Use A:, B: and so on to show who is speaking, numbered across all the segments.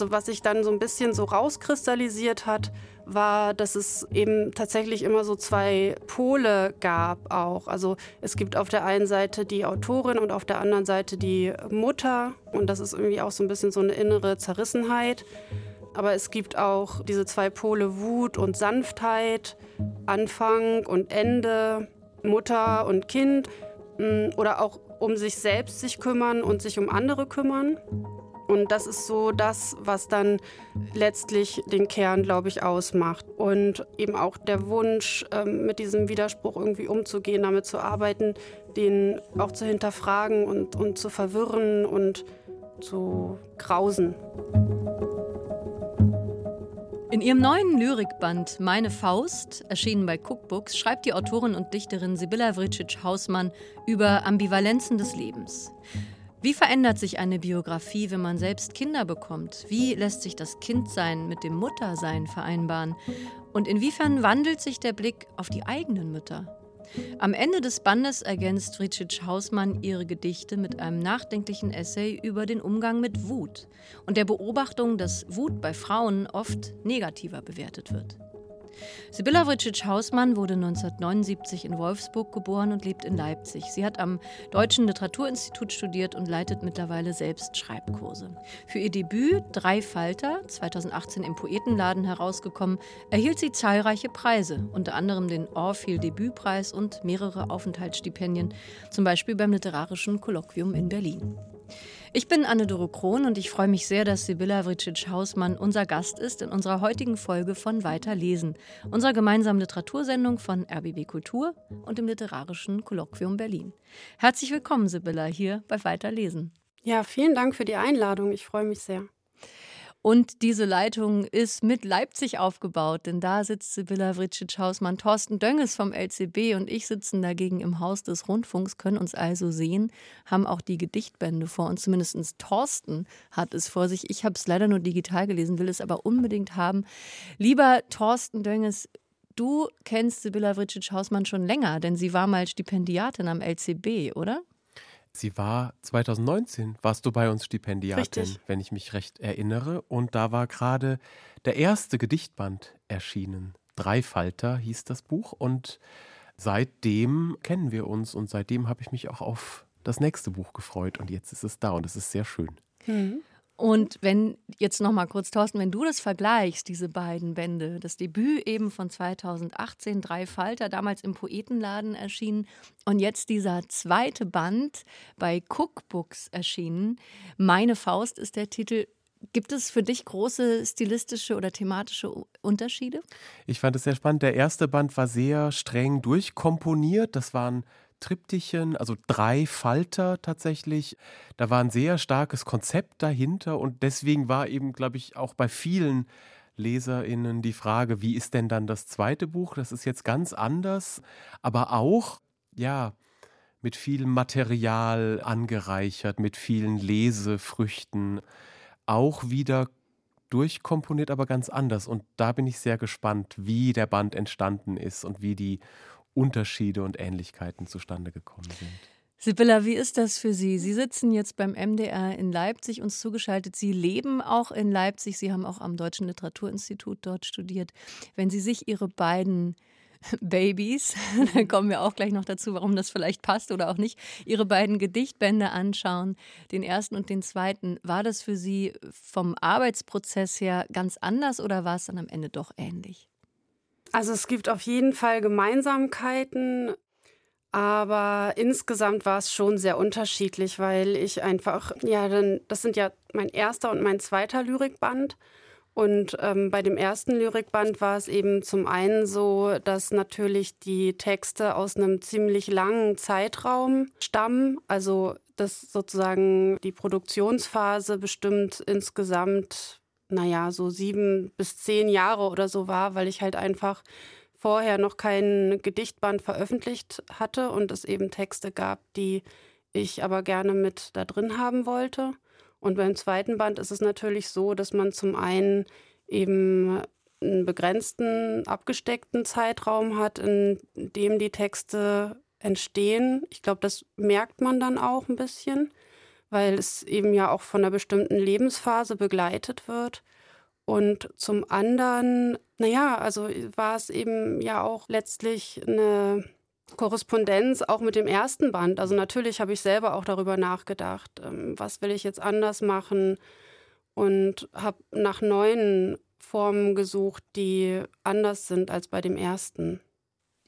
A: Also was sich dann so ein bisschen so rauskristallisiert hat, war, dass es eben tatsächlich immer so zwei Pole gab auch. Also es gibt auf der einen Seite die Autorin und auf der anderen Seite die Mutter. Und das ist irgendwie auch so ein bisschen so eine innere Zerrissenheit. Aber es gibt auch diese zwei Pole Wut und Sanftheit, Anfang und Ende, Mutter und Kind. Mm, oder auch um sich selbst sich kümmern und sich um andere kümmern. Und das ist so das, was dann letztlich den Kern, glaube ich, ausmacht. Und eben auch der Wunsch, ähm, mit diesem Widerspruch irgendwie umzugehen, damit zu arbeiten, den auch zu hinterfragen und, und zu verwirren und zu grausen.
B: In ihrem neuen Lyrikband Meine Faust, erschienen bei Cookbooks, schreibt die Autorin und Dichterin Sibylla Vricic-Hausmann über Ambivalenzen des Lebens. Wie verändert sich eine Biografie, wenn man selbst Kinder bekommt? Wie lässt sich das Kindsein mit dem Muttersein vereinbaren? Und inwiefern wandelt sich der Blick auf die eigenen Mütter? Am Ende des Bandes ergänzt Friedrich Hausmann ihre Gedichte mit einem nachdenklichen Essay über den Umgang mit Wut und der Beobachtung, dass Wut bei Frauen oft negativer bewertet wird. Sibylla Vricic-Hausmann wurde 1979 in Wolfsburg geboren und lebt in Leipzig. Sie hat am Deutschen Literaturinstitut studiert und leitet mittlerweile selbst Schreibkurse. Für ihr Debüt Drei Falter, 2018 im Poetenladen herausgekommen, erhielt sie zahlreiche Preise, unter anderem den Orphiel Debütpreis und mehrere Aufenthaltsstipendien, zum Beispiel beim Literarischen Kolloquium in Berlin. Ich bin Anne-Doro Krohn und ich freue mich sehr, dass Sibylla Vricic-Hausmann unser Gast ist in unserer heutigen Folge von Weiter lesen, unserer gemeinsamen Literatursendung von RBB Kultur und dem Literarischen Kolloquium Berlin. Herzlich willkommen, Sibylla, hier bei Weiter lesen.
A: Ja, vielen Dank für die Einladung. Ich freue mich sehr.
B: Und diese Leitung ist mit Leipzig aufgebaut, denn da sitzt Sibylla Vricic-Hausmann. Thorsten Dönges vom LCB und ich sitzen dagegen im Haus des Rundfunks, können uns also sehen, haben auch die Gedichtbände vor uns. Zumindest Thorsten hat es vor sich. Ich habe es leider nur digital gelesen, will es aber unbedingt haben. Lieber Thorsten Dönges, du kennst Sibylla Vricic-Hausmann schon länger, denn sie war mal Stipendiatin am LCB, oder?
C: Sie war 2019, warst du bei uns Stipendiatin, Richtig. wenn ich mich recht erinnere. Und da war gerade der erste Gedichtband erschienen. Dreifalter hieß das Buch. Und seitdem kennen wir uns und seitdem habe ich mich auch auf das nächste Buch gefreut. Und jetzt ist es da und es ist sehr schön.
B: Mhm. Und wenn jetzt noch mal kurz, Thorsten, wenn du das vergleichst, diese beiden Bände, das Debüt eben von 2018, Drei Falter, damals im Poetenladen erschienen und jetzt dieser zweite Band bei Cookbooks erschienen, Meine Faust ist der Titel. Gibt es für dich große stilistische oder thematische Unterschiede?
C: Ich fand es sehr spannend. Der erste Band war sehr streng durchkomponiert. Das waren Triptychen, also drei Falter tatsächlich. Da war ein sehr starkes Konzept dahinter und deswegen war eben, glaube ich, auch bei vielen LeserInnen die Frage, wie ist denn dann das zweite Buch? Das ist jetzt ganz anders, aber auch, ja, mit viel Material angereichert, mit vielen Lesefrüchten, auch wieder durchkomponiert, aber ganz anders. Und da bin ich sehr gespannt, wie der Band entstanden ist und wie die Unterschiede und Ähnlichkeiten zustande gekommen sind.
B: Sibylla, wie ist das für Sie? Sie sitzen jetzt beim MDR in Leipzig uns zugeschaltet. Sie leben auch in Leipzig. Sie haben auch am Deutschen Literaturinstitut dort studiert. Wenn Sie sich Ihre beiden Babys, da kommen wir auch gleich noch dazu, warum das vielleicht passt oder auch nicht, Ihre beiden Gedichtbände anschauen, den ersten und den zweiten, war das für Sie vom Arbeitsprozess her ganz anders oder war es dann am Ende doch ähnlich?
A: Also es gibt auf jeden Fall Gemeinsamkeiten, aber insgesamt war es schon sehr unterschiedlich, weil ich einfach, ja, dann, das sind ja mein erster und mein zweiter Lyrikband. Und ähm, bei dem ersten Lyrikband war es eben zum einen so, dass natürlich die Texte aus einem ziemlich langen Zeitraum stammen. Also dass sozusagen die Produktionsphase bestimmt insgesamt naja, so sieben bis zehn Jahre oder so war, weil ich halt einfach vorher noch kein Gedichtband veröffentlicht hatte und es eben Texte gab, die ich aber gerne mit da drin haben wollte. Und beim zweiten Band ist es natürlich so, dass man zum einen eben einen begrenzten, abgesteckten Zeitraum hat, in dem die Texte entstehen. Ich glaube, das merkt man dann auch ein bisschen weil es eben ja auch von einer bestimmten Lebensphase begleitet wird. Und zum anderen, naja, also war es eben ja auch letztlich eine Korrespondenz auch mit dem ersten Band. Also natürlich habe ich selber auch darüber nachgedacht, ähm, was will ich jetzt anders machen und habe nach neuen Formen gesucht, die anders sind als bei dem ersten.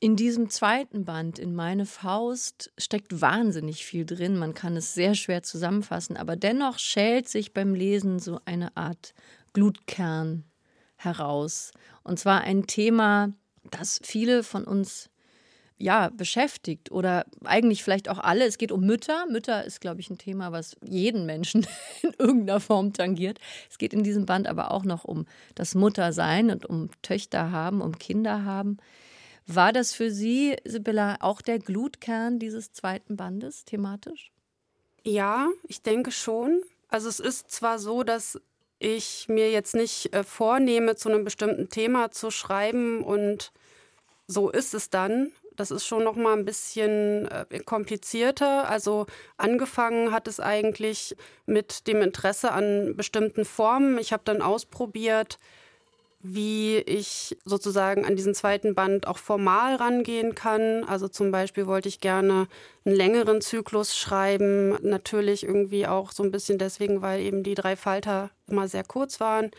B: In diesem zweiten Band, in Meine Faust, steckt wahnsinnig viel drin. Man kann es sehr schwer zusammenfassen, aber dennoch schält sich beim Lesen so eine Art Glutkern heraus. Und zwar ein Thema, das viele von uns ja, beschäftigt oder eigentlich vielleicht auch alle. Es geht um Mütter. Mütter ist, glaube ich, ein Thema, was jeden Menschen in irgendeiner Form tangiert. Es geht in diesem Band aber auch noch um das Muttersein und um Töchter haben, um Kinder haben. War das für Sie, Sibylla, auch der Glutkern dieses zweiten Bandes thematisch?
A: Ja, ich denke schon. Also es ist zwar so, dass ich mir jetzt nicht äh, vornehme, zu einem bestimmten Thema zu schreiben und so ist es dann. Das ist schon noch mal ein bisschen äh, komplizierter. Also angefangen hat es eigentlich mit dem Interesse an bestimmten Formen. Ich habe dann ausprobiert, wie ich sozusagen an diesen zweiten Band auch formal rangehen kann. Also zum Beispiel wollte ich gerne einen längeren Zyklus schreiben. Natürlich irgendwie auch so ein bisschen deswegen, weil eben die drei Falter immer sehr kurz waren.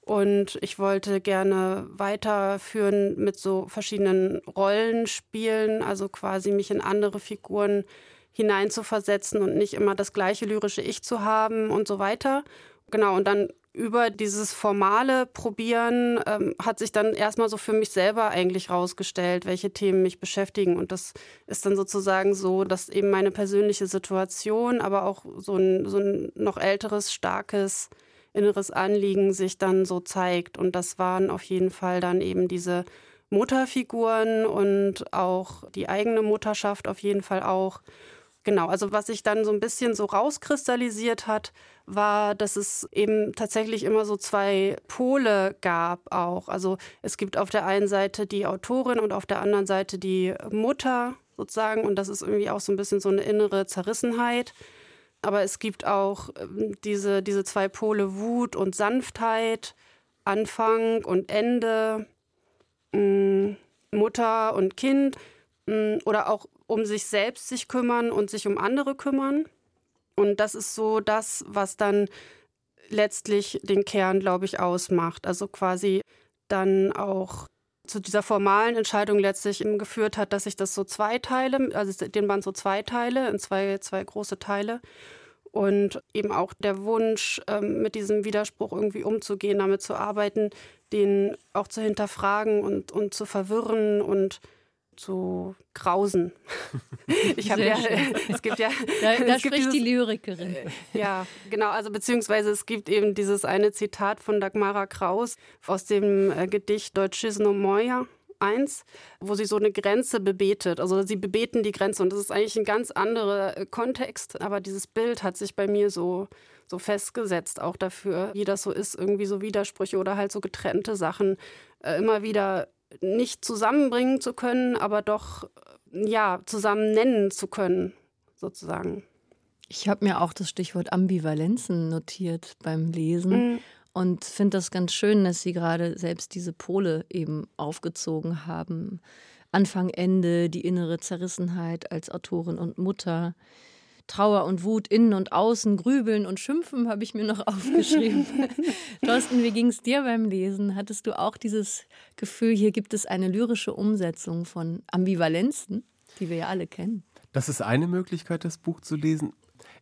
A: Und ich wollte gerne weiterführen mit so verschiedenen Rollenspielen, also quasi mich in andere Figuren hineinzuversetzen und nicht immer das gleiche lyrische Ich zu haben und so weiter. Genau, und dann über dieses formale Probieren ähm, hat sich dann erstmal so für mich selber eigentlich rausgestellt, welche Themen mich beschäftigen. Und das ist dann sozusagen so, dass eben meine persönliche Situation, aber auch so ein, so ein noch älteres, starkes inneres Anliegen sich dann so zeigt. Und das waren auf jeden Fall dann eben diese Mutterfiguren und auch die eigene Mutterschaft auf jeden Fall auch. Genau, also was sich dann so ein bisschen so rauskristallisiert hat, war, dass es eben tatsächlich immer so zwei Pole gab auch. Also es gibt auf der einen Seite die Autorin und auf der anderen Seite die Mutter sozusagen und das ist irgendwie auch so ein bisschen so eine innere Zerrissenheit. Aber es gibt auch ähm, diese, diese zwei Pole Wut und Sanftheit, Anfang und Ende, mm, Mutter und Kind mm, oder auch um sich selbst sich kümmern und sich um andere kümmern. Und das ist so das, was dann letztlich den Kern, glaube ich, ausmacht. Also quasi dann auch zu dieser formalen Entscheidung letztlich geführt hat, dass ich das so zweiteile, also den Band so zweiteile, in zwei, zwei große Teile. Und eben auch der Wunsch, ähm, mit diesem Widerspruch irgendwie umzugehen, damit zu arbeiten, den auch zu hinterfragen und, und zu verwirren und zu grausen.
B: Ich habe ja, es gibt ja, da, da spricht dieses, die Lyrikerin.
A: Ja, genau. Also beziehungsweise es gibt eben dieses eine Zitat von Dagmara Kraus aus dem äh, Gedicht Deutschisno Moja. 1, wo sie so eine Grenze bebetet. Also sie bebeten die Grenze und das ist eigentlich ein ganz anderer äh, Kontext, aber dieses Bild hat sich bei mir so, so festgesetzt, auch dafür, wie das so ist, irgendwie so Widersprüche oder halt so getrennte Sachen äh, immer wieder nicht zusammenbringen zu können, aber doch äh, ja zusammen nennen zu können, sozusagen.
B: Ich habe mir auch das Stichwort Ambivalenzen notiert beim Lesen mhm. und finde das ganz schön, dass Sie gerade selbst diese Pole eben aufgezogen haben. Anfang, Ende, die innere Zerrissenheit als Autorin und Mutter. Trauer und Wut innen und außen, Grübeln und Schimpfen habe ich mir noch aufgeschrieben. Thorsten, wie ging es dir beim Lesen? Hattest du auch dieses Gefühl, hier gibt es eine lyrische Umsetzung von Ambivalenzen, die wir ja alle kennen?
C: Das ist eine Möglichkeit, das Buch zu lesen.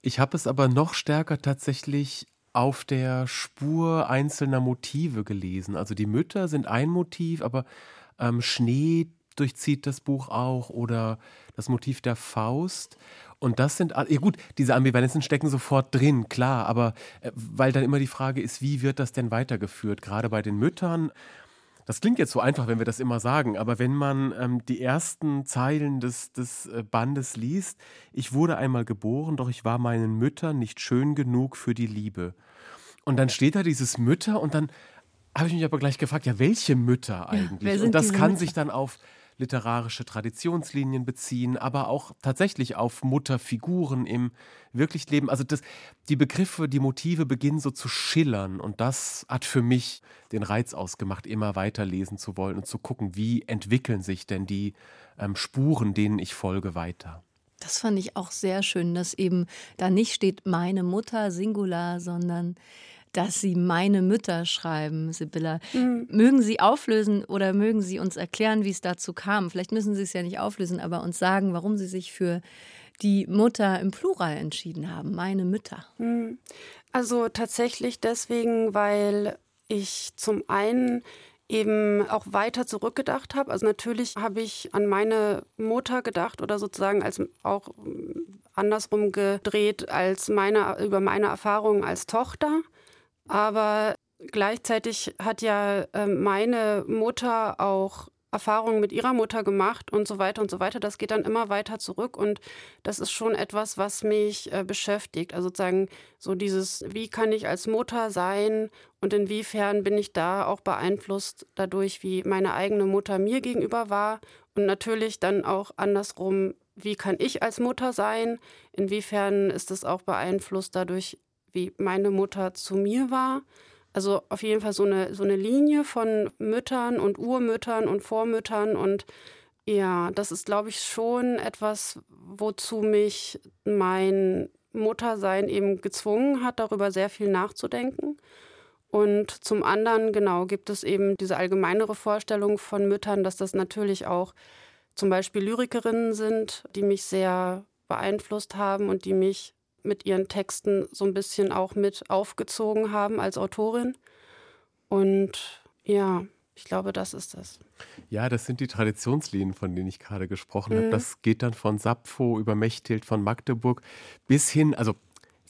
C: Ich habe es aber noch stärker tatsächlich auf der Spur einzelner Motive gelesen. Also die Mütter sind ein Motiv, aber ähm, Schnee durchzieht das Buch auch oder das Motiv der Faust. Und das sind, ja gut, diese Ambivalenzen stecken sofort drin, klar, aber äh, weil dann immer die Frage ist, wie wird das denn weitergeführt? Gerade bei den Müttern. Das klingt jetzt so einfach, wenn wir das immer sagen, aber wenn man ähm, die ersten Zeilen des, des äh, Bandes liest, ich wurde einmal geboren, doch ich war meinen Müttern nicht schön genug für die Liebe. Und dann steht da dieses Mütter und dann habe ich mich aber gleich gefragt, ja, welche Mütter eigentlich? Ja, und das kann Mütter? sich dann auf literarische Traditionslinien beziehen, aber auch tatsächlich auf Mutterfiguren im Wirklichleben. Also das, die Begriffe, die Motive beginnen so zu schillern und das hat für mich den Reiz ausgemacht, immer weiterlesen zu wollen und zu gucken, wie entwickeln sich denn die ähm, Spuren, denen ich folge, weiter.
B: Das fand ich auch sehr schön, dass eben da nicht steht meine Mutter Singular, sondern dass Sie meine Mütter schreiben, Sibylla. Mhm. Mögen Sie auflösen oder mögen Sie uns erklären, wie es dazu kam? Vielleicht müssen Sie es ja nicht auflösen, aber uns sagen, warum Sie sich für die Mutter im Plural entschieden haben, meine Mütter. Mhm.
A: Also tatsächlich deswegen, weil ich zum einen eben auch weiter zurückgedacht habe. Also natürlich habe ich an meine Mutter gedacht oder sozusagen als auch andersrum gedreht als meine über meine Erfahrungen als Tochter. Aber gleichzeitig hat ja äh, meine Mutter auch Erfahrungen mit ihrer Mutter gemacht und so weiter und so weiter. Das geht dann immer weiter zurück und das ist schon etwas, was mich äh, beschäftigt. Also sozusagen so dieses, wie kann ich als Mutter sein und inwiefern bin ich da auch beeinflusst dadurch, wie meine eigene Mutter mir gegenüber war und natürlich dann auch andersrum, wie kann ich als Mutter sein? Inwiefern ist es auch beeinflusst dadurch, wie meine Mutter zu mir war. Also auf jeden Fall so eine, so eine Linie von Müttern und Urmüttern und Vormüttern. Und ja, das ist, glaube ich, schon etwas, wozu mich mein Muttersein eben gezwungen hat, darüber sehr viel nachzudenken. Und zum anderen, genau, gibt es eben diese allgemeinere Vorstellung von Müttern, dass das natürlich auch zum Beispiel Lyrikerinnen sind, die mich sehr beeinflusst haben und die mich mit ihren Texten so ein bisschen auch mit aufgezogen haben als Autorin. Und ja, ich glaube, das ist das.
C: Ja, das sind die Traditionslinien, von denen ich gerade gesprochen mhm. habe. Das geht dann von Sappho über Mechthild von Magdeburg bis hin, also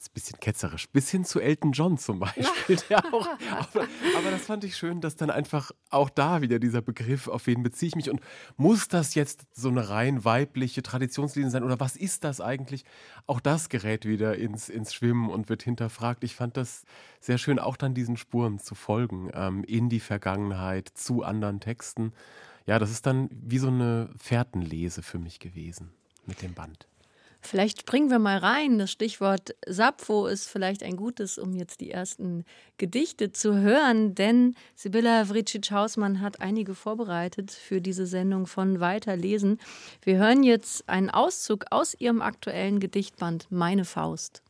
C: ein bisschen ketzerisch, bis hin zu Elton John zum Beispiel. Der auch, aber, aber, das fand ich schön, dass dann einfach auch da wieder dieser Begriff, auf wen beziehe ich mich und muss das jetzt so eine rein weibliche Traditionslinie sein oder was ist das eigentlich? Auch das gerät wieder ins, ins Schwimmen und wird hinterfragt. Ich fand das sehr schön, auch dann diesen Spuren zu folgen, ähm, in die Vergangenheit, zu anderen Texten. Ja, das ist dann wie so eine Fährtenlese für mich gewesen mit dem Band.
B: Vielleicht springen wir mal rein. Das Stichwort Sappho ist vielleicht ein gutes, um jetzt die ersten Gedichte zu hören, denn Sibylla Vricic-Hausmann hat einige vorbereitet für diese Sendung von Weiterlesen. Wir hören jetzt einen Auszug aus ihrem aktuellen Gedichtband Meine Faust.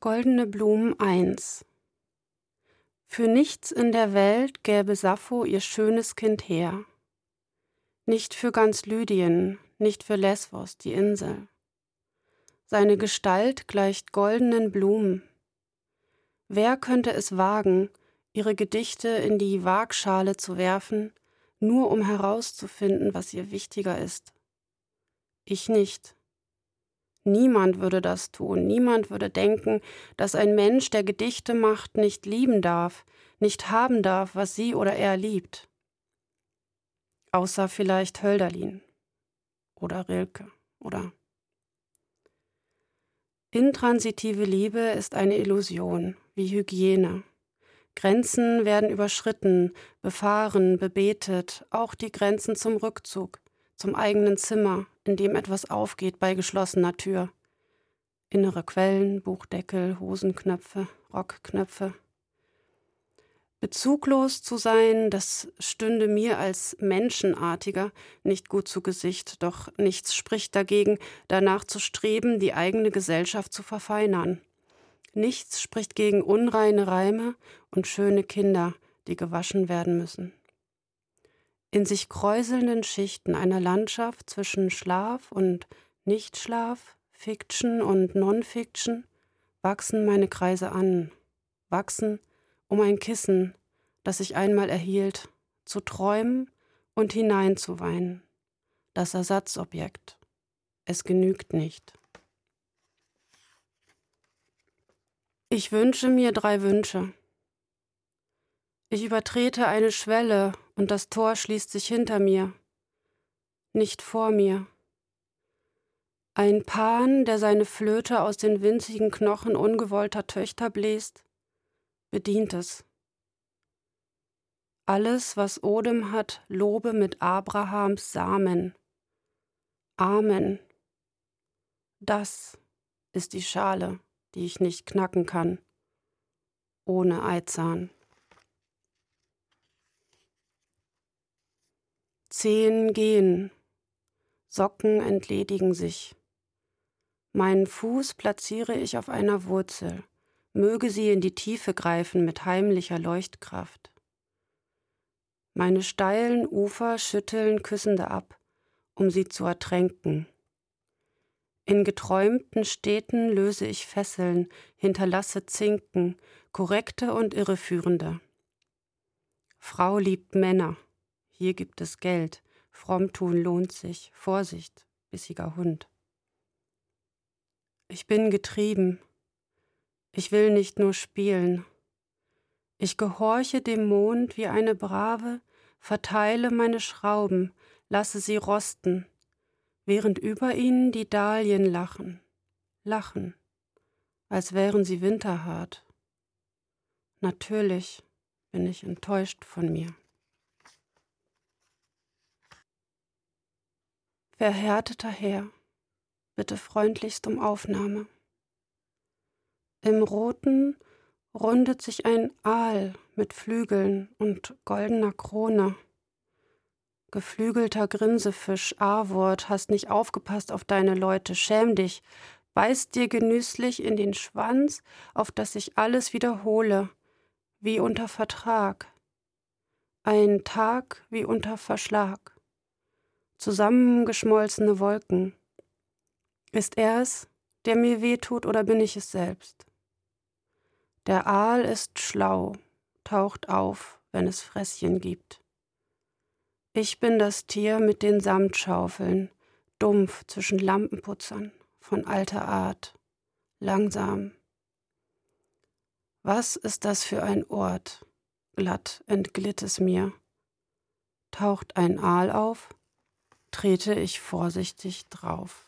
A: Goldene Blumen 1 Für nichts in der Welt gäbe Sappho ihr schönes Kind her. Nicht für ganz Lydien, nicht für Lesbos, die Insel. Seine Gestalt gleicht goldenen Blumen. Wer könnte es wagen, ihre Gedichte in die Waagschale zu werfen, nur um herauszufinden, was ihr wichtiger ist? Ich nicht. Niemand würde das tun, niemand würde denken, dass ein Mensch, der Gedichte macht, nicht lieben darf, nicht haben darf, was sie oder er liebt. Außer vielleicht Hölderlin oder Rilke oder Intransitive Liebe ist eine Illusion, wie Hygiene. Grenzen werden überschritten, befahren, bebetet, auch die Grenzen zum Rückzug, zum eigenen Zimmer, in dem etwas aufgeht bei geschlossener Tür. Innere Quellen, Buchdeckel, Hosenknöpfe, Rockknöpfe, Bezuglos zu sein, das stünde mir als Menschenartiger nicht gut zu Gesicht, doch nichts spricht dagegen, danach zu streben, die eigene Gesellschaft zu verfeinern. Nichts spricht gegen unreine Reime und schöne Kinder, die gewaschen werden müssen. In sich kräuselnden Schichten einer Landschaft zwischen Schlaf und Nichtschlaf, Fiction und Non-Fiction, wachsen meine Kreise an, wachsen, um ein Kissen, das ich einmal erhielt, zu träumen und hineinzuweinen. Das Ersatzobjekt. Es genügt nicht. Ich wünsche mir drei Wünsche. Ich übertrete eine Schwelle und das Tor schließt sich hinter mir, nicht vor mir. Ein Pan, der seine Flöte aus den winzigen Knochen ungewollter Töchter bläst, bedient es. Alles, was Odem hat, lobe mit Abrahams Samen. Amen. Das ist die Schale, die ich nicht knacken kann, ohne Eizahn. Zehen gehen, Socken entledigen sich. Meinen Fuß platziere ich auf einer Wurzel, möge sie in die Tiefe greifen mit heimlicher Leuchtkraft. Meine steilen Ufer schütteln Küssende ab, um sie zu ertränken. In geträumten Städten löse ich Fesseln, hinterlasse Zinken, korrekte und irreführende. Frau liebt Männer, hier gibt es Geld, Frommtun lohnt sich, Vorsicht, bissiger Hund. Ich bin getrieben, ich will nicht nur spielen, ich gehorche dem Mond wie eine Brave, verteile meine Schrauben, lasse sie rosten, während über ihnen die Dahlien lachen, lachen, als wären sie winterhart. Natürlich bin ich enttäuscht von mir. Verhärteter Herr, bitte freundlichst um Aufnahme. Im Roten rundet sich ein Aal mit Flügeln und goldener Krone. Geflügelter Grinsefisch, A-Wort, hast nicht aufgepasst auf deine Leute, schäm dich, beiß dir genüsslich in den Schwanz, auf dass ich alles wiederhole, wie unter Vertrag. Ein Tag wie unter Verschlag zusammengeschmolzene Wolken. Ist er es, der mir wehtut, oder bin ich es selbst? Der Aal ist schlau, taucht auf, wenn es Fresschen gibt. Ich bin das Tier mit den Samtschaufeln, dumpf zwischen Lampenputzern, von alter Art, langsam. Was ist das für ein Ort? Glatt entglitt es mir. Taucht ein Aal auf? trete ich vorsichtig drauf.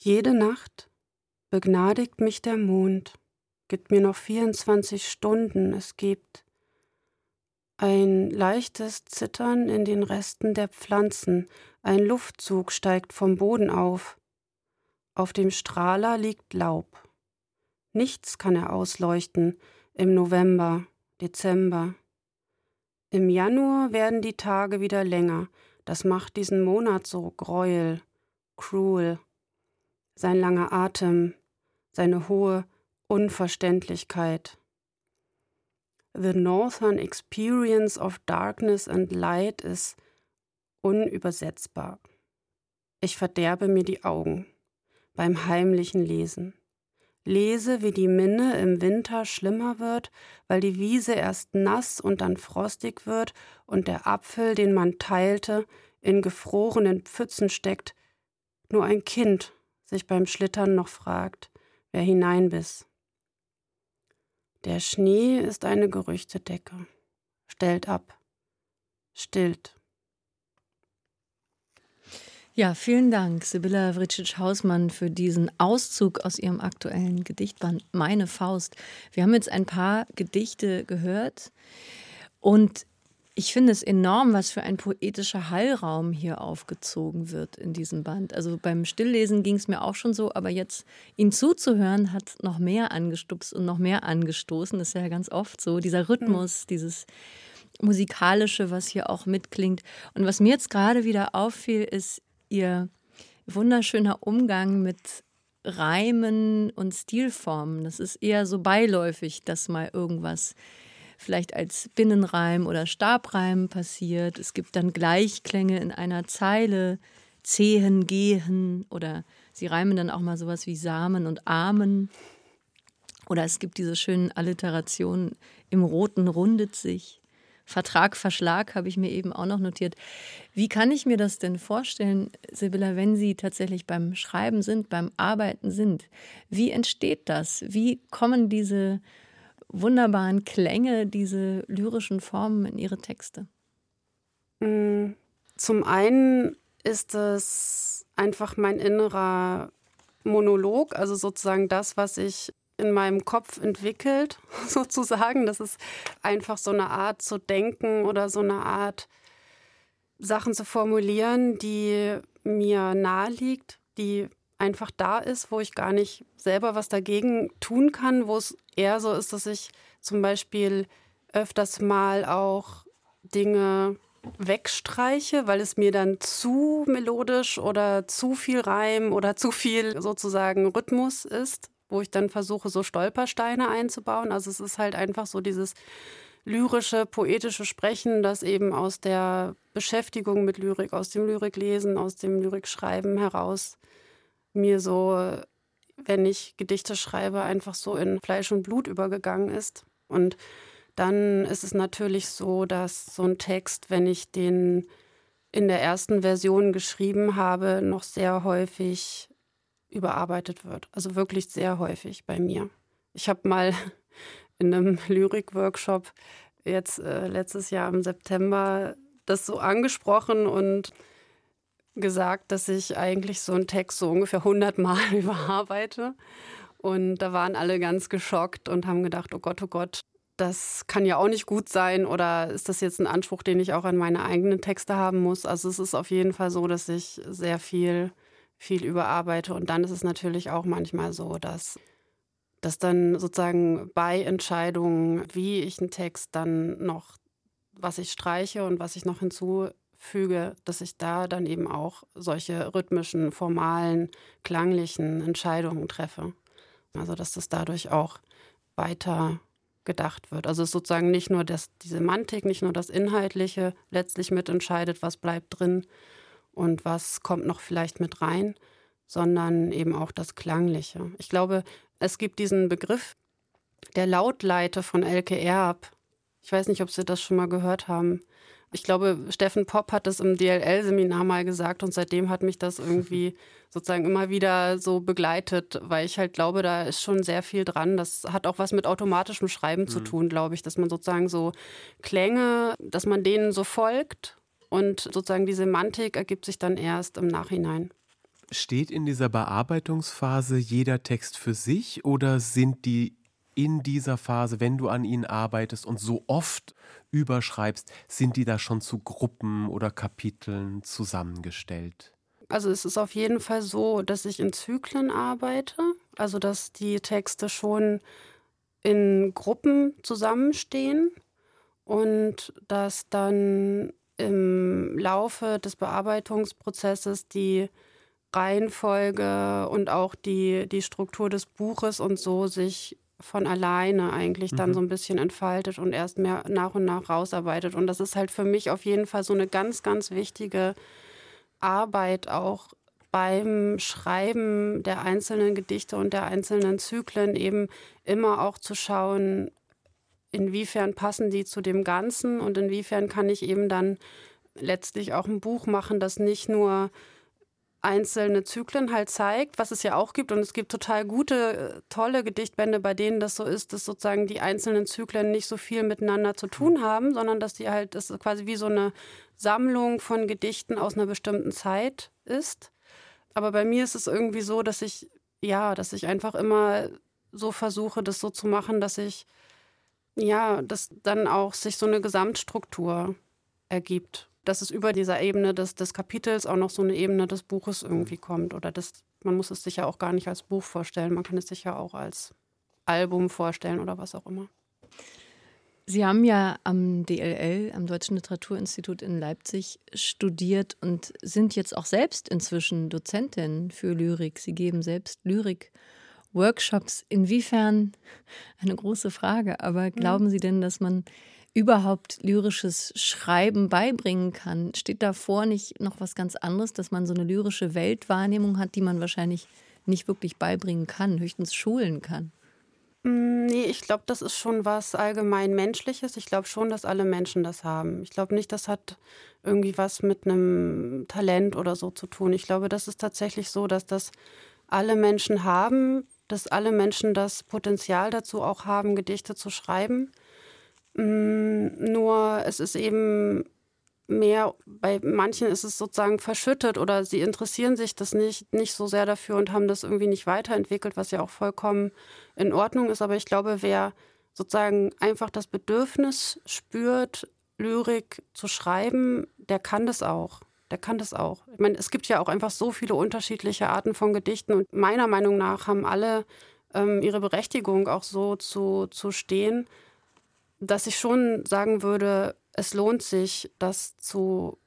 A: Jede Nacht begnadigt mich der Mond, gibt mir noch 24 Stunden, es gibt ein leichtes Zittern in den Resten der Pflanzen, ein Luftzug steigt vom Boden auf. Auf dem Strahler liegt Laub. Nichts kann er ausleuchten im November, Dezember. Im Januar werden die Tage wieder länger. Das macht diesen Monat so greuel, cruel. Sein langer Atem, seine hohe Unverständlichkeit. The Northern Experience of Darkness and Light ist unübersetzbar. Ich verderbe mir die Augen beim heimlichen Lesen lese, wie die Minne im Winter schlimmer wird, weil die Wiese erst nass und dann frostig wird und der Apfel, den man teilte, in gefrorenen Pfützen steckt, nur ein Kind sich beim Schlittern noch fragt, wer hineinbiss. Der Schnee ist eine Gerüchtedecke, stellt ab, stillt.
B: Ja, vielen Dank, Sibylla Vricic-Hausmann, für diesen Auszug aus Ihrem aktuellen Gedichtband Meine Faust. Wir haben jetzt ein paar Gedichte gehört und ich finde es enorm, was für ein poetischer Hallraum hier aufgezogen wird in diesem Band. Also beim Stilllesen ging es mir auch schon so, aber jetzt ihn zuzuhören hat noch mehr angestupst und noch mehr angestoßen. Das ist ja ganz oft so, dieser Rhythmus, dieses musikalische, was hier auch mitklingt. Und was mir jetzt gerade wieder auffiel, ist ihr wunderschöner Umgang mit Reimen und Stilformen. Das ist eher so beiläufig, dass mal irgendwas vielleicht als Binnenreim oder Stabreim passiert. Es gibt dann Gleichklänge in einer Zeile, Zehen, Gehen oder sie reimen dann auch mal sowas wie Samen und Amen. Oder es gibt diese schönen Alliterationen, im Roten rundet sich. Vertrag, Verschlag habe ich mir eben auch noch notiert. Wie kann ich mir das denn vorstellen, Sibylla, wenn Sie tatsächlich beim Schreiben sind, beim Arbeiten sind? Wie entsteht das? Wie kommen diese wunderbaren Klänge, diese lyrischen Formen in Ihre Texte?
A: Mm, zum einen ist es einfach mein innerer Monolog, also sozusagen das, was ich in meinem Kopf entwickelt, sozusagen. Das ist einfach so eine Art zu denken oder so eine Art Sachen zu formulieren, die mir nahe liegt, die einfach da ist, wo ich gar nicht selber was dagegen tun kann, wo es eher so ist, dass ich zum Beispiel öfters mal auch Dinge wegstreiche, weil es mir dann zu melodisch oder zu viel Reim oder zu viel sozusagen Rhythmus ist, wo ich dann versuche, so Stolpersteine einzubauen. Also es ist halt einfach so dieses lyrische, poetische Sprechen, das eben aus der Beschäftigung mit Lyrik, aus dem Lyriklesen, aus dem Lyrikschreiben heraus mir so, wenn ich Gedichte schreibe, einfach so in Fleisch und Blut übergegangen ist. Und dann ist es natürlich so, dass so ein Text, wenn ich den in der ersten Version geschrieben habe, noch sehr häufig überarbeitet wird. Also wirklich sehr häufig bei mir. Ich habe mal in einem Lyrik-Workshop jetzt äh, letztes Jahr im September das so angesprochen und gesagt, dass ich eigentlich so einen Text so ungefähr 100 Mal überarbeite. Und da waren alle ganz geschockt und haben gedacht, oh Gott, oh Gott, das kann ja auch nicht gut sein oder ist das jetzt ein Anspruch, den ich auch an meine eigenen Texte haben muss? Also es ist auf jeden Fall so, dass ich sehr viel, viel überarbeite. Und dann ist es natürlich auch manchmal so, dass, dass dann sozusagen bei Entscheidungen, wie ich einen Text dann noch, was ich streiche und was ich noch hinzu füge, dass ich da dann eben auch solche rhythmischen, formalen, klanglichen Entscheidungen treffe. Also dass das dadurch auch weiter gedacht wird. Also es ist sozusagen nicht nur das, die Semantik, nicht nur das Inhaltliche letztlich mitentscheidet, was bleibt drin und was kommt noch vielleicht mit rein, sondern eben auch das Klangliche. Ich glaube, es gibt diesen Begriff der Lautleite von Elke Erb. Ich weiß nicht, ob Sie das schon mal gehört haben. Ich glaube, Steffen Popp hat das im DLL-Seminar mal gesagt und seitdem hat mich das irgendwie sozusagen immer wieder so begleitet, weil ich halt glaube, da ist schon sehr viel dran. Das hat auch was mit automatischem Schreiben mhm. zu tun, glaube ich, dass man sozusagen so Klänge, dass man denen so folgt und sozusagen die Semantik ergibt sich dann erst im Nachhinein.
C: Steht in dieser Bearbeitungsphase jeder Text für sich oder sind die in dieser Phase, wenn du an ihnen arbeitest und so oft überschreibst, sind die da schon zu Gruppen oder Kapiteln zusammengestellt?
A: Also es ist auf jeden Fall so, dass ich in Zyklen arbeite, also dass die Texte schon in Gruppen zusammenstehen und dass dann im Laufe des Bearbeitungsprozesses die Reihenfolge und auch die, die Struktur des Buches und so sich von alleine eigentlich dann mhm. so ein bisschen entfaltet und erst mehr nach und nach rausarbeitet. Und das ist halt für mich auf jeden Fall so eine ganz, ganz wichtige Arbeit auch beim Schreiben der einzelnen Gedichte und der einzelnen Zyklen eben immer auch zu schauen, inwiefern passen die zu dem Ganzen und inwiefern kann ich eben dann letztlich auch ein Buch machen, das nicht nur einzelne Zyklen halt zeigt, was es ja auch gibt. Und es gibt total gute, tolle Gedichtbände, bei denen das so ist, dass sozusagen die einzelnen Zyklen nicht so viel miteinander zu tun mhm. haben, sondern dass die halt, das quasi wie so eine Sammlung von Gedichten aus einer bestimmten Zeit ist. Aber bei mir ist es irgendwie so, dass ich, ja, dass ich einfach immer so versuche, das so zu machen, dass ich, ja, dass dann auch sich so eine Gesamtstruktur ergibt dass es über dieser Ebene des, des Kapitels auch noch so eine Ebene des Buches irgendwie kommt. Oder das, man muss es sich ja auch gar nicht als Buch vorstellen, man kann es sich ja auch als Album vorstellen oder was auch immer.
B: Sie haben ja am DLL, am Deutschen Literaturinstitut in Leipzig, studiert und sind jetzt auch selbst inzwischen Dozentin für Lyrik. Sie geben selbst Lyrik-Workshops. Inwiefern, eine große Frage, aber mhm. glauben Sie denn, dass man überhaupt lyrisches Schreiben beibringen kann. Steht davor nicht noch was ganz anderes, dass man so eine lyrische Weltwahrnehmung hat, die man wahrscheinlich nicht wirklich beibringen kann, höchstens schulen kann?
A: Mm, nee, ich glaube, das ist schon was allgemein Menschliches. Ich glaube schon, dass alle Menschen das haben. Ich glaube nicht, das hat irgendwie was mit einem Talent oder so zu tun. Ich glaube, das ist tatsächlich so, dass das alle Menschen haben, dass alle Menschen das Potenzial dazu auch haben, Gedichte zu schreiben. Mm, nur es ist eben mehr, bei manchen ist es sozusagen verschüttet oder sie interessieren sich das nicht, nicht so sehr dafür und haben das irgendwie nicht weiterentwickelt, was ja auch vollkommen in Ordnung ist. Aber ich glaube, wer sozusagen einfach das Bedürfnis spürt, Lyrik zu schreiben, der kann das auch. Der kann das auch. Ich meine, es gibt ja auch einfach so viele unterschiedliche Arten von Gedichten und meiner Meinung nach haben alle ähm, ihre Berechtigung auch so zu, zu stehen, dass ich schon sagen würde, es lohnt sich, das zu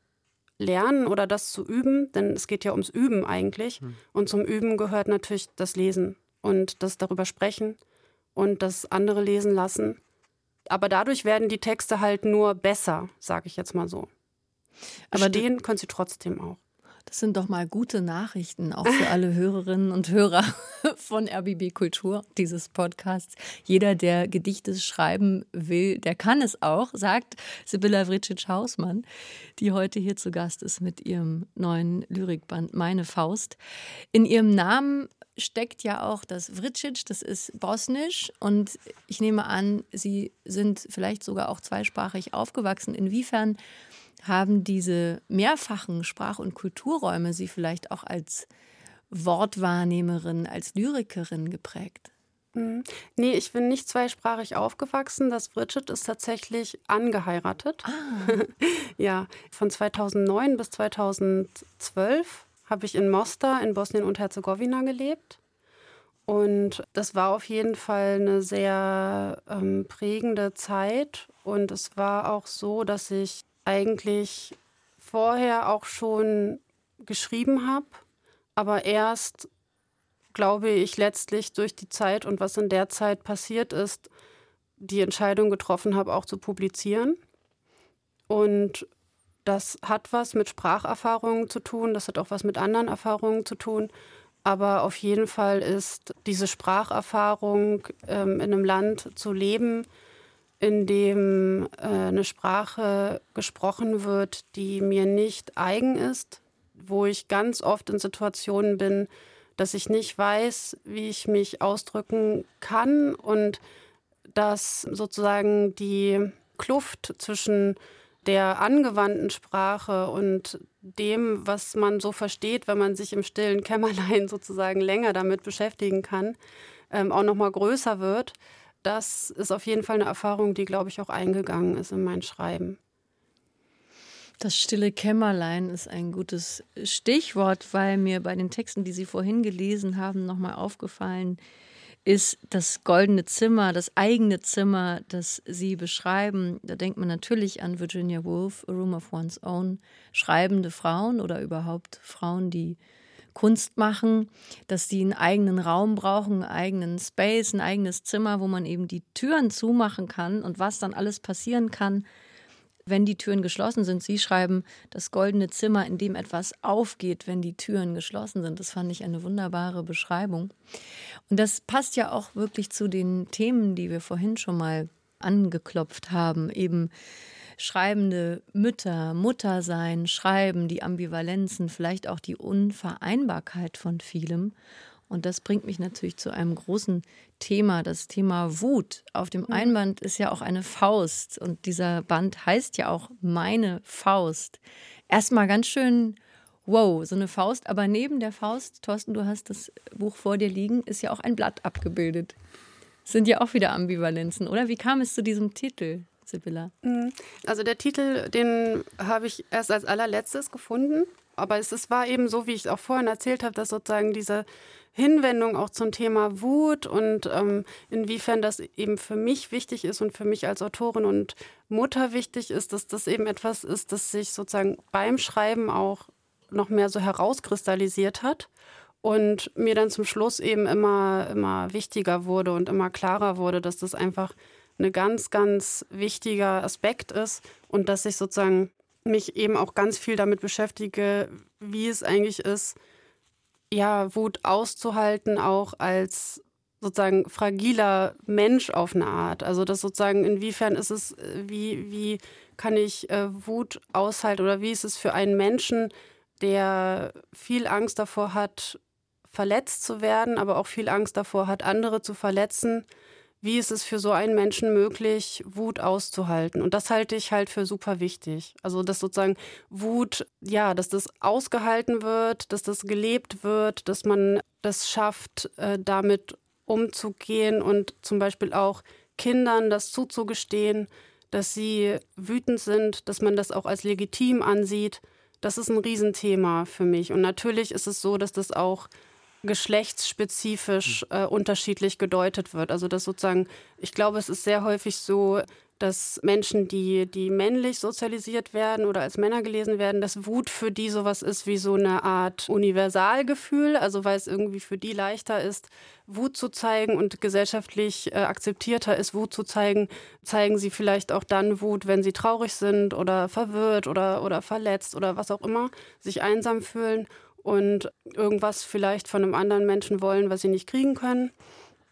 A: lernen oder das zu üben, denn es geht ja ums Üben eigentlich. Hm. Und zum Üben gehört natürlich das Lesen und das darüber sprechen und das andere lesen lassen. Aber dadurch werden die Texte halt nur besser, sage ich jetzt mal so. Aber Bestehen können sie trotzdem auch.
B: Das sind doch mal gute Nachrichten, auch für alle Hörerinnen und Hörer von RBB Kultur, dieses Podcasts. Jeder, der Gedichte schreiben will, der kann es auch, sagt Sibylla Vricic-Hausmann, die heute hier zu Gast ist mit ihrem neuen Lyrikband Meine Faust. In ihrem Namen steckt ja auch das Vricic, das ist bosnisch und ich nehme an, Sie sind vielleicht sogar auch zweisprachig aufgewachsen. Inwiefern haben diese mehrfachen Sprach- und Kulturräume Sie vielleicht auch als Wortwahrnehmerin, als Lyrikerin geprägt?
A: Mhm. Nee, ich bin nicht zweisprachig aufgewachsen. Das Bridget ist tatsächlich angeheiratet. Ah. ja, von 2009 bis 2012 habe ich in Mostar in Bosnien und Herzegowina gelebt. Und das war auf jeden Fall eine sehr ähm, prägende Zeit. Und es war auch so, dass ich eigentlich vorher auch schon geschrieben habe, aber erst, glaube ich, letztlich durch die Zeit und was in der Zeit passiert ist, die Entscheidung getroffen habe, auch zu publizieren. Und das hat was mit Spracherfahrungen zu tun, das hat auch was mit anderen Erfahrungen zu tun. Aber auf jeden Fall ist diese Spracherfahrung ähm, in einem Land zu leben, in dem äh, eine Sprache gesprochen wird, die mir nicht eigen ist, wo ich ganz oft in Situationen bin, dass ich nicht weiß, wie ich mich ausdrücken kann und dass sozusagen die Kluft zwischen der angewandten Sprache und dem, was man so versteht, wenn man sich im stillen Kämmerlein sozusagen länger damit beschäftigen kann, ähm, auch noch mal größer wird das ist auf jeden Fall eine Erfahrung, die, glaube ich, auch eingegangen ist in mein Schreiben.
B: Das stille Kämmerlein ist ein gutes Stichwort, weil mir bei den Texten, die Sie vorhin gelesen haben, nochmal aufgefallen ist das goldene Zimmer, das eigene Zimmer, das Sie beschreiben. Da denkt man natürlich an Virginia Woolf, A Room of One's Own, schreibende Frauen oder überhaupt Frauen, die Kunst machen, dass die einen eigenen Raum brauchen, einen eigenen Space, ein eigenes Zimmer, wo man eben die Türen zumachen kann und was dann alles passieren kann, wenn die Türen geschlossen sind. Sie schreiben das goldene Zimmer, in dem etwas aufgeht, wenn die Türen geschlossen sind. Das fand ich eine wunderbare Beschreibung. Und das passt ja auch wirklich zu den Themen, die wir vorhin schon mal angeklopft haben, eben schreibende Mütter, Mutter sein, Schreiben, die Ambivalenzen, vielleicht auch die Unvereinbarkeit von vielem. Und das bringt mich natürlich zu einem großen Thema, das Thema Wut. Auf dem mhm. Einband ist ja auch eine Faust und dieser Band heißt ja auch meine Faust. Erstmal ganz schön, wow, so eine Faust, aber neben der Faust, Thorsten, du hast das Buch vor dir liegen, ist ja auch ein Blatt abgebildet. Sind ja auch wieder Ambivalenzen, oder? Wie kam es zu diesem Titel? Sibylla?
A: Mhm. Also der Titel, den habe ich erst als allerletztes gefunden. Aber es, es war eben so, wie ich auch vorhin erzählt habe, dass sozusagen diese Hinwendung auch zum Thema Wut und ähm, inwiefern das eben für mich wichtig ist und für mich als Autorin und Mutter wichtig ist, dass das eben etwas ist, das sich sozusagen beim Schreiben auch noch mehr so herauskristallisiert hat und mir dann zum Schluss eben immer, immer wichtiger wurde und immer klarer wurde, dass das einfach ein ganz, ganz wichtiger Aspekt ist und dass ich sozusagen mich eben auch ganz viel damit beschäftige, wie es eigentlich ist, ja, Wut auszuhalten, auch als sozusagen fragiler Mensch auf eine Art. Also das sozusagen, inwiefern ist es, wie, wie kann ich äh, Wut aushalten oder wie ist es für einen Menschen, der viel Angst davor hat, verletzt zu werden, aber auch viel Angst davor hat, andere zu verletzen, wie ist es für so einen Menschen möglich, Wut auszuhalten? Und das halte ich halt für super wichtig. Also, dass sozusagen Wut, ja, dass das ausgehalten wird, dass das gelebt wird, dass man das schafft, äh, damit umzugehen und zum Beispiel auch Kindern das zuzugestehen, dass sie wütend sind, dass man das auch als legitim ansieht. Das ist ein Riesenthema für mich. Und natürlich ist es so, dass das auch geschlechtsspezifisch hm. äh, unterschiedlich gedeutet wird. Also dass sozusagen, ich glaube, es ist sehr häufig so, dass Menschen, die, die männlich sozialisiert werden oder als Männer gelesen werden, dass Wut für die sowas ist wie so eine Art Universalgefühl, also weil es irgendwie für die leichter ist, Wut zu zeigen und gesellschaftlich äh, akzeptierter ist, Wut zu zeigen, zeigen sie vielleicht auch dann Wut, wenn sie traurig sind oder verwirrt oder, oder verletzt oder was auch immer, sich einsam fühlen und irgendwas vielleicht von einem anderen Menschen wollen, was sie nicht kriegen können.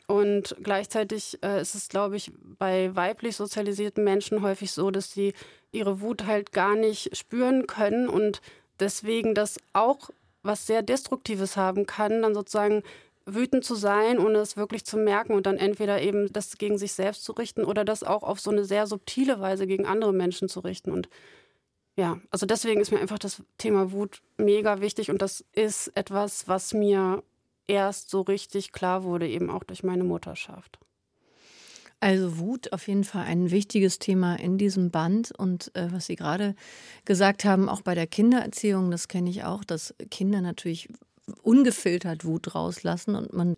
A: Und gleichzeitig äh, ist es, glaube ich, bei weiblich sozialisierten Menschen häufig so, dass sie ihre Wut halt gar nicht spüren können und deswegen das auch was sehr Destruktives haben kann, dann sozusagen wütend zu sein, ohne es wirklich zu merken und dann entweder eben das gegen sich selbst zu richten oder das auch auf so eine sehr subtile Weise gegen andere Menschen zu richten. Und ja, also deswegen ist mir einfach das Thema Wut mega wichtig und das ist etwas, was mir erst so richtig klar wurde, eben auch durch meine Mutterschaft.
B: Also Wut auf jeden Fall ein wichtiges Thema in diesem Band und äh, was Sie gerade gesagt haben, auch bei der Kindererziehung, das kenne ich auch, dass Kinder natürlich ungefiltert Wut rauslassen und man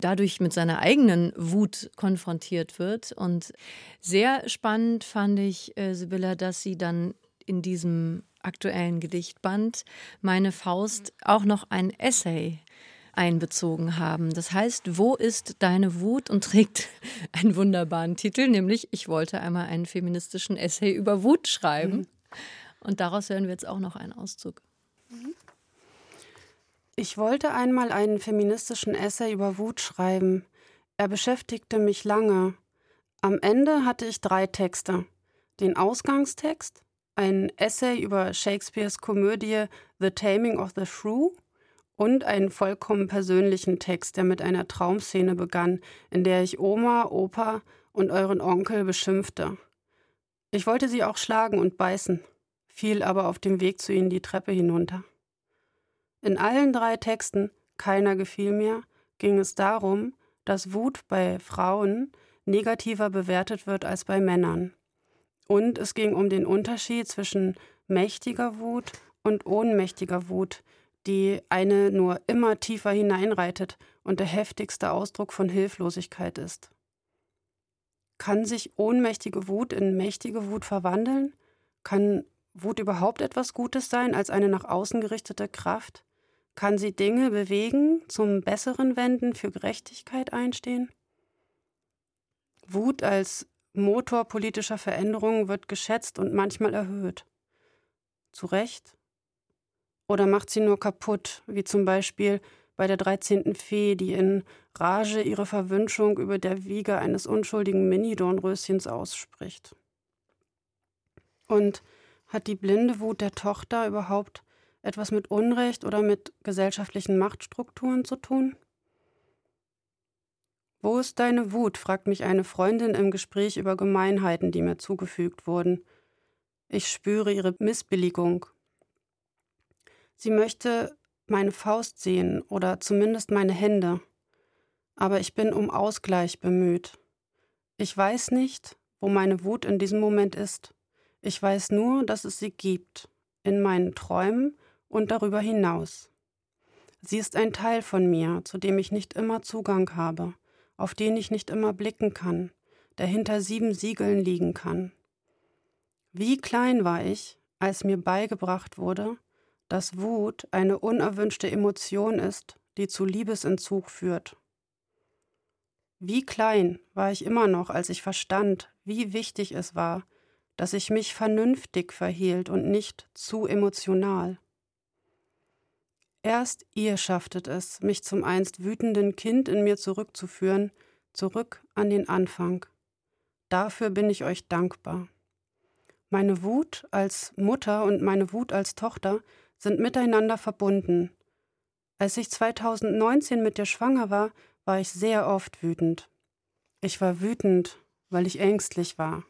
B: dadurch mit seiner eigenen Wut konfrontiert wird. Und sehr spannend fand ich, äh, Sibylla, dass Sie dann in diesem aktuellen Gedichtband Meine Faust auch noch ein Essay einbezogen haben. Das heißt, wo ist deine Wut und trägt einen wunderbaren Titel, nämlich Ich wollte einmal einen feministischen Essay über Wut schreiben. Mhm. Und daraus hören wir jetzt auch noch einen Auszug.
A: Ich wollte einmal einen feministischen Essay über Wut schreiben. Er beschäftigte mich lange. Am Ende hatte ich drei Texte. Den Ausgangstext, ein Essay über Shakespeares Komödie The Taming of the Shrew und einen vollkommen persönlichen Text, der mit einer Traumszene begann, in der ich Oma, Opa und euren Onkel beschimpfte. Ich wollte sie auch schlagen und beißen, fiel aber auf dem Weg zu ihnen die Treppe hinunter. In allen drei Texten, keiner gefiel mir, ging es darum, dass Wut bei Frauen negativer bewertet wird als bei Männern. Und es ging um den Unterschied zwischen mächtiger Wut und ohnmächtiger Wut, die eine nur immer tiefer hineinreitet und der heftigste Ausdruck von Hilflosigkeit ist. Kann sich ohnmächtige Wut in mächtige Wut verwandeln? Kann Wut überhaupt etwas Gutes sein als eine nach außen gerichtete Kraft? Kann sie Dinge bewegen, zum Besseren wenden, für Gerechtigkeit einstehen? Wut als Motor politischer Veränderungen wird geschätzt und manchmal erhöht. Zu Recht? Oder macht sie nur kaputt, wie zum Beispiel bei der 13. Fee, die in Rage ihre Verwünschung über der Wiege eines unschuldigen Mini-Dornröschens ausspricht? Und hat die blinde Wut der Tochter überhaupt etwas mit Unrecht oder mit gesellschaftlichen Machtstrukturen zu tun? Wo ist deine Wut? fragt mich eine Freundin im Gespräch über Gemeinheiten, die mir zugefügt wurden. Ich spüre ihre Missbilligung. Sie möchte meine Faust sehen oder zumindest meine Hände. Aber ich bin um Ausgleich bemüht. Ich weiß nicht, wo meine Wut in diesem Moment ist. Ich weiß nur, dass es sie gibt, in meinen Träumen und darüber hinaus. Sie ist ein Teil von mir, zu dem ich nicht immer Zugang habe auf den ich nicht immer blicken kann, der hinter sieben Siegeln liegen kann. Wie klein war ich, als mir beigebracht wurde, dass Wut eine unerwünschte Emotion ist, die zu Liebesentzug führt. Wie klein war ich immer noch, als ich verstand, wie wichtig es war, dass ich mich vernünftig verhielt und nicht zu emotional. Erst ihr schafftet es, mich zum einst wütenden Kind in mir zurückzuführen, zurück an den Anfang. Dafür bin ich euch dankbar. Meine Wut als Mutter und meine Wut als Tochter sind miteinander verbunden. Als ich 2019 mit dir schwanger war, war ich sehr oft wütend. Ich war wütend, weil ich ängstlich war.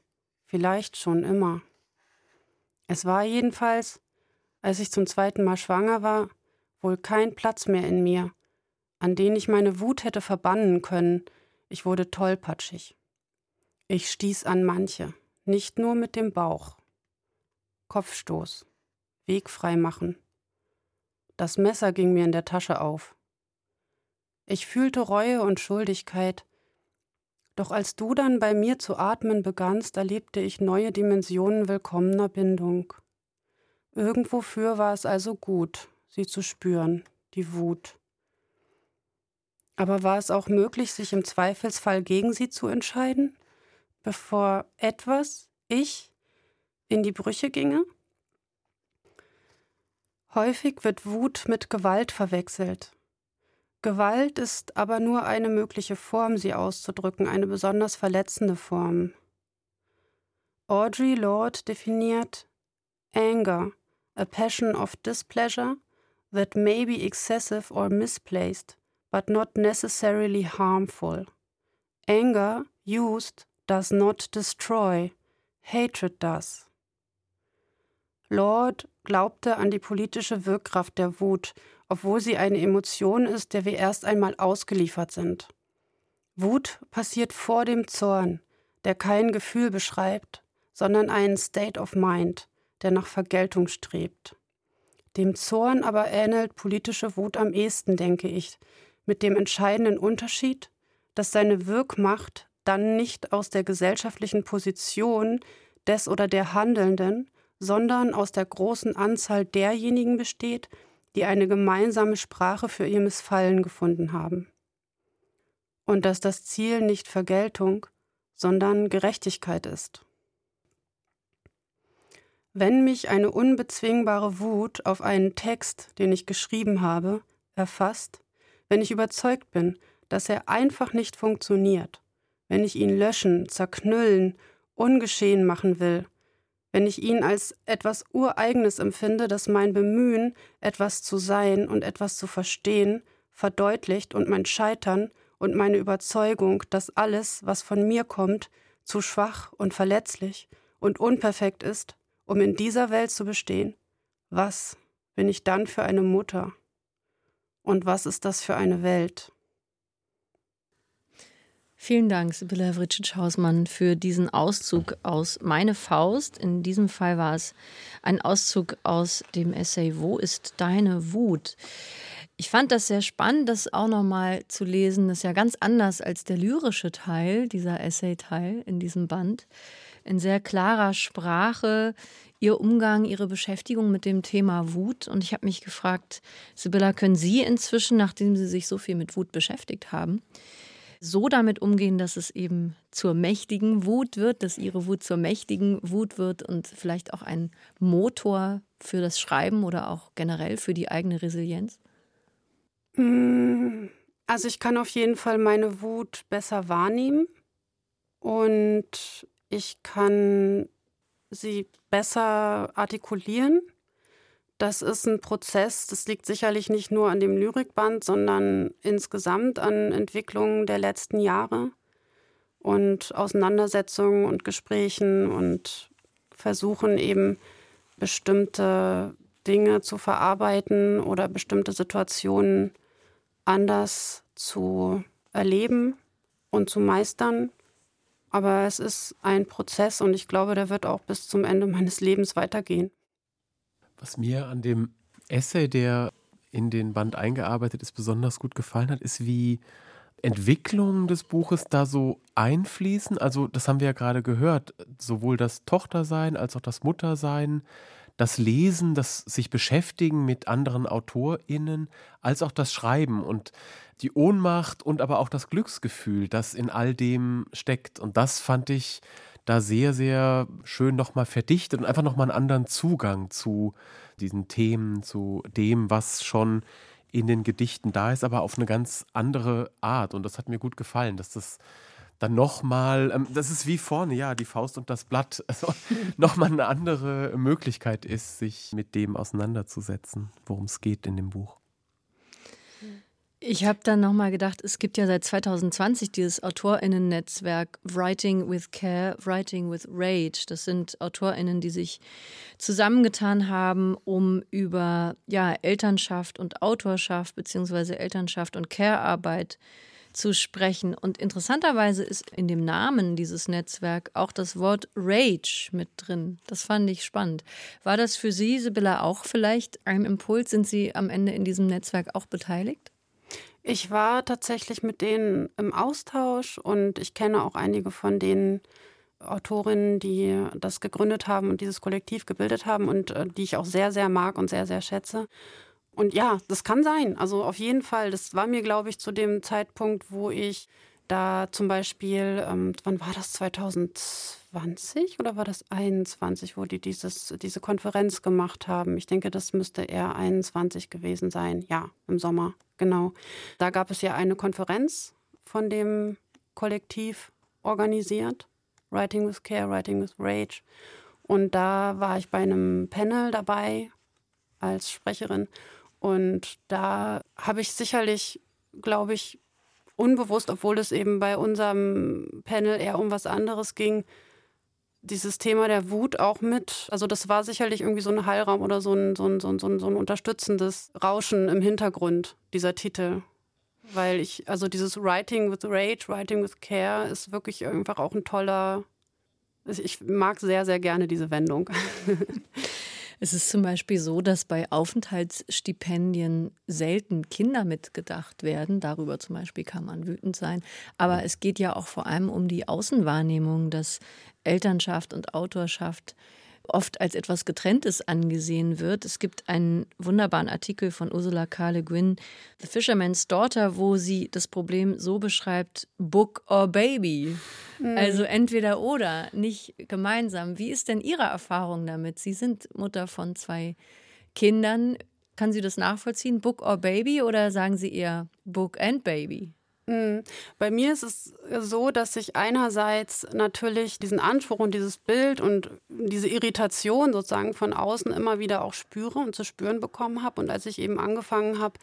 A: Vielleicht schon immer. Es war jedenfalls, als ich zum zweiten Mal schwanger war, wohl kein Platz mehr in mir, an den ich meine Wut hätte verbannen können. Ich wurde tollpatschig. Ich stieß an manche, nicht nur mit dem Bauch. Kopfstoß, Weg frei machen. Das Messer ging mir in der Tasche auf. Ich fühlte Reue und Schuldigkeit, doch als du dann bei mir zu atmen begannst, erlebte ich neue Dimensionen willkommener Bindung. Irgendwofür war es also gut, sie zu spüren, die Wut. Aber war es auch möglich, sich im Zweifelsfall gegen sie zu entscheiden, bevor etwas, ich, in die Brüche ginge? Häufig wird Wut mit Gewalt verwechselt. Gewalt ist aber nur eine mögliche Form, sie auszudrücken, eine besonders verletzende Form. Audre Lorde definiert Anger, a passion of displeasure that may be excessive or misplaced, but not necessarily harmful. Anger, used, does not destroy, hatred does. Lord glaubte an die politische Wirkkraft der Wut obwohl sie eine Emotion ist, der wir erst einmal ausgeliefert sind. Wut passiert vor dem Zorn, der kein Gefühl beschreibt, sondern einen State of Mind, der nach Vergeltung strebt. Dem Zorn aber ähnelt politische Wut am ehesten, denke ich, mit dem entscheidenden Unterschied, dass seine Wirkmacht dann nicht aus der gesellschaftlichen Position des oder der Handelnden, sondern aus der großen Anzahl derjenigen besteht, die eine gemeinsame Sprache für ihr Missfallen gefunden haben. Und dass das Ziel nicht Vergeltung, sondern Gerechtigkeit ist. Wenn mich eine unbezwingbare Wut auf einen Text, den ich geschrieben habe, erfasst, wenn ich überzeugt bin, dass er einfach nicht funktioniert, wenn ich ihn löschen, zerknüllen, ungeschehen machen will, wenn ich ihn als etwas Ureigenes empfinde, das mein Bemühen, etwas zu sein und etwas zu verstehen, verdeutlicht und mein Scheitern und meine Überzeugung, dass alles, was von mir kommt, zu schwach und verletzlich und unperfekt ist, um in dieser Welt zu bestehen, was bin ich dann für eine Mutter? Und was ist das für eine Welt?
B: Vielen Dank, Sibylla Vricic-Hausmann, für diesen Auszug aus Meine Faust. In diesem Fall war es ein Auszug aus dem Essay Wo ist deine Wut? Ich fand das sehr spannend, das auch nochmal zu lesen. Das ist ja ganz anders als der lyrische Teil, dieser Essay-Teil in diesem Band. In sehr klarer Sprache, Ihr Umgang, Ihre Beschäftigung mit dem Thema Wut. Und ich habe mich gefragt, Sibylla, können Sie inzwischen, nachdem Sie sich so viel mit Wut beschäftigt haben, so damit umgehen, dass es eben zur mächtigen Wut wird, dass ihre Wut zur mächtigen Wut wird und vielleicht auch ein Motor für das Schreiben oder auch generell für die eigene Resilienz?
A: Also ich kann auf jeden Fall meine Wut besser wahrnehmen und ich kann sie besser artikulieren das ist ein Prozess, das liegt sicherlich nicht nur an dem Lyrikband, sondern insgesamt an Entwicklungen der letzten Jahre und Auseinandersetzungen und Gesprächen und Versuchen eben bestimmte Dinge zu verarbeiten oder bestimmte Situationen anders zu erleben und zu meistern. Aber es ist ein Prozess und ich glaube, der wird auch bis zum Ende meines Lebens weitergehen.
C: Was mir an dem Essay, der in den Band eingearbeitet ist, besonders gut gefallen hat, ist, wie Entwicklungen des Buches da so einfließen. Also, das haben wir ja gerade gehört, sowohl das Tochtersein als auch das Muttersein, das Lesen, das sich beschäftigen mit anderen AutorInnen, als auch das Schreiben und die Ohnmacht und aber auch das Glücksgefühl, das in all dem steckt. Und das fand ich da sehr, sehr schön nochmal verdichtet und einfach nochmal einen anderen Zugang zu diesen Themen, zu dem, was schon in den Gedichten da ist, aber auf eine ganz andere Art. Und das hat mir gut gefallen, dass das dann nochmal, ähm, das ist wie vorne, ja, die Faust und das Blatt, also nochmal eine andere Möglichkeit ist, sich mit dem auseinanderzusetzen, worum es geht in dem Buch.
B: Ich habe dann nochmal gedacht, es gibt ja seit 2020 dieses AutorInnen-Netzwerk Writing with Care, Writing with Rage. Das sind AutorInnen, die sich zusammengetan haben, um über ja, Elternschaft und Autorschaft beziehungsweise Elternschaft und Care-Arbeit zu sprechen. Und interessanterweise ist in dem Namen dieses Netzwerk auch das Wort Rage mit drin. Das fand ich spannend. War das für Sie, Sibylla, auch vielleicht ein Impuls? Sind Sie am Ende in diesem Netzwerk auch beteiligt?
A: Ich war tatsächlich mit denen im Austausch und ich kenne auch einige von den Autorinnen, die das gegründet haben und dieses Kollektiv gebildet haben und äh, die ich auch sehr, sehr mag und sehr, sehr schätze. Und ja, das kann sein. Also auf jeden Fall. Das war mir, glaube ich, zu dem Zeitpunkt, wo ich da zum Beispiel, ähm, wann war das, 2020 oder war das 21, wo die dieses, diese Konferenz gemacht haben? Ich denke, das müsste eher 21 gewesen sein. Ja, im Sommer. Genau. Da gab es ja eine Konferenz von dem Kollektiv organisiert. Writing with Care, Writing with Rage. Und da war ich bei einem Panel dabei als Sprecherin. Und da habe ich sicherlich, glaube ich, unbewusst, obwohl es eben bei unserem Panel eher um was anderes ging, dieses Thema der Wut auch mit, also das war sicherlich irgendwie so ein Heilraum oder so ein, so ein, so ein, so ein, unterstützendes Rauschen im Hintergrund, dieser Titel. Weil ich, also dieses Writing with Rage, Writing with Care ist wirklich einfach auch ein toller, ich mag sehr, sehr gerne diese Wendung.
B: Es ist zum Beispiel so, dass bei Aufenthaltsstipendien selten Kinder mitgedacht werden. Darüber zum Beispiel kann man wütend sein. Aber es geht ja auch vor allem um die Außenwahrnehmung, dass Elternschaft und Autorschaft oft als etwas Getrenntes angesehen wird. Es gibt einen wunderbaren Artikel von Ursula K. Le Guin, The Fisherman's Daughter, wo sie das Problem so beschreibt, Book or Baby. Mhm. Also entweder oder, nicht gemeinsam. Wie ist denn Ihre Erfahrung damit? Sie sind Mutter von zwei Kindern. Kann sie das nachvollziehen, Book or Baby, oder sagen Sie eher Book and Baby?
A: Mhm. Bei mir ist es so, dass ich einerseits natürlich diesen Anspruch und dieses Bild und diese Irritation sozusagen von außen immer wieder auch spüre und zu spüren bekommen habe. Und als ich eben angefangen habe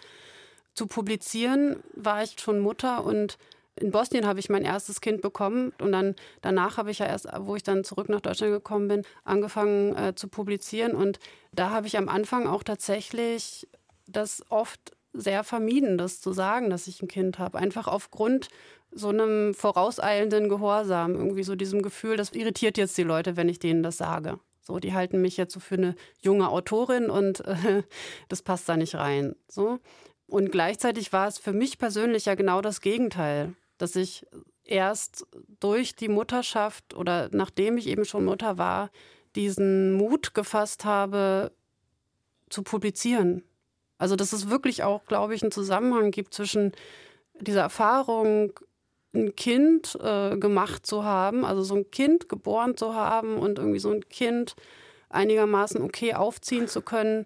A: zu publizieren, war ich schon Mutter und in Bosnien habe ich mein erstes Kind bekommen und dann danach habe ich ja erst, wo ich dann zurück nach Deutschland gekommen bin, angefangen äh, zu publizieren und da habe ich am Anfang auch tatsächlich das oft sehr vermieden, das zu sagen, dass ich ein Kind habe. Einfach aufgrund so einem vorauseilenden Gehorsam, irgendwie so diesem Gefühl, das irritiert jetzt die Leute, wenn ich denen das sage. So, die halten mich jetzt so für eine junge Autorin und äh, das passt da nicht rein. So. Und gleichzeitig war es für mich persönlich ja genau das Gegenteil, dass ich erst durch die Mutterschaft oder nachdem ich eben schon Mutter war, diesen Mut gefasst habe, zu publizieren, also, dass es wirklich auch, glaube ich, einen Zusammenhang gibt zwischen dieser Erfahrung, ein Kind äh, gemacht zu haben, also so ein Kind geboren zu haben und irgendwie so ein Kind einigermaßen okay aufziehen zu können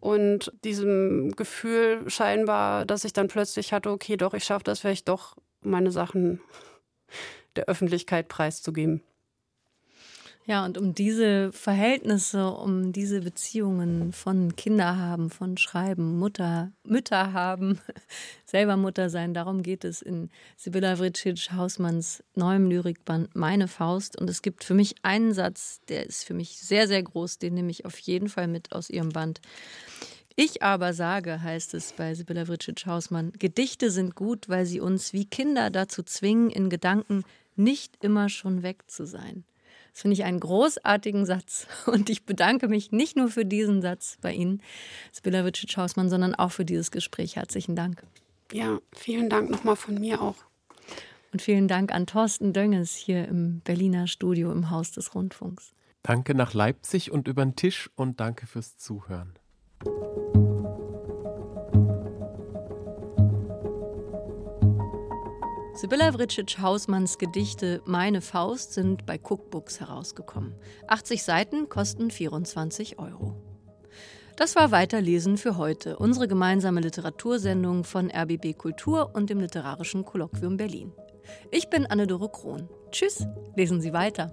A: und diesem Gefühl scheinbar, dass ich dann plötzlich hatte, okay, doch, ich schaffe das vielleicht doch, meine Sachen der Öffentlichkeit preiszugeben.
B: Ja, und um diese Verhältnisse, um diese Beziehungen von Kinder haben, von Schreiben, Mutter, Mütter haben, selber Mutter sein, darum geht es in Sibylla Vricic Hausmanns neuem Lyrikband Meine Faust. Und es gibt für mich einen Satz, der ist für mich sehr, sehr groß, den nehme ich auf jeden Fall mit aus ihrem Band. Ich aber sage, heißt es bei Sibylla Vricic Hausmann, Gedichte sind gut, weil sie uns wie Kinder dazu zwingen, in Gedanken nicht immer schon weg zu sein. Das finde ich einen großartigen Satz. Und ich bedanke mich nicht nur für diesen Satz bei Ihnen, Spilavicic Hausmann, sondern auch für dieses Gespräch. Herzlichen Dank.
A: Ja, vielen Dank nochmal von mir auch.
B: Und vielen Dank an Thorsten Dönges hier im Berliner Studio im Haus des Rundfunks.
C: Danke nach Leipzig und über den Tisch und danke fürs Zuhören.
B: Sibylla Vricic-Hausmanns Gedichte Meine Faust sind bei Cookbooks herausgekommen. 80 Seiten kosten 24 Euro. Das war Weiterlesen für heute, unsere gemeinsame Literatursendung von RBB Kultur und dem Literarischen Kolloquium Berlin. Ich bin Anne-Dore Krohn. Tschüss, lesen Sie weiter.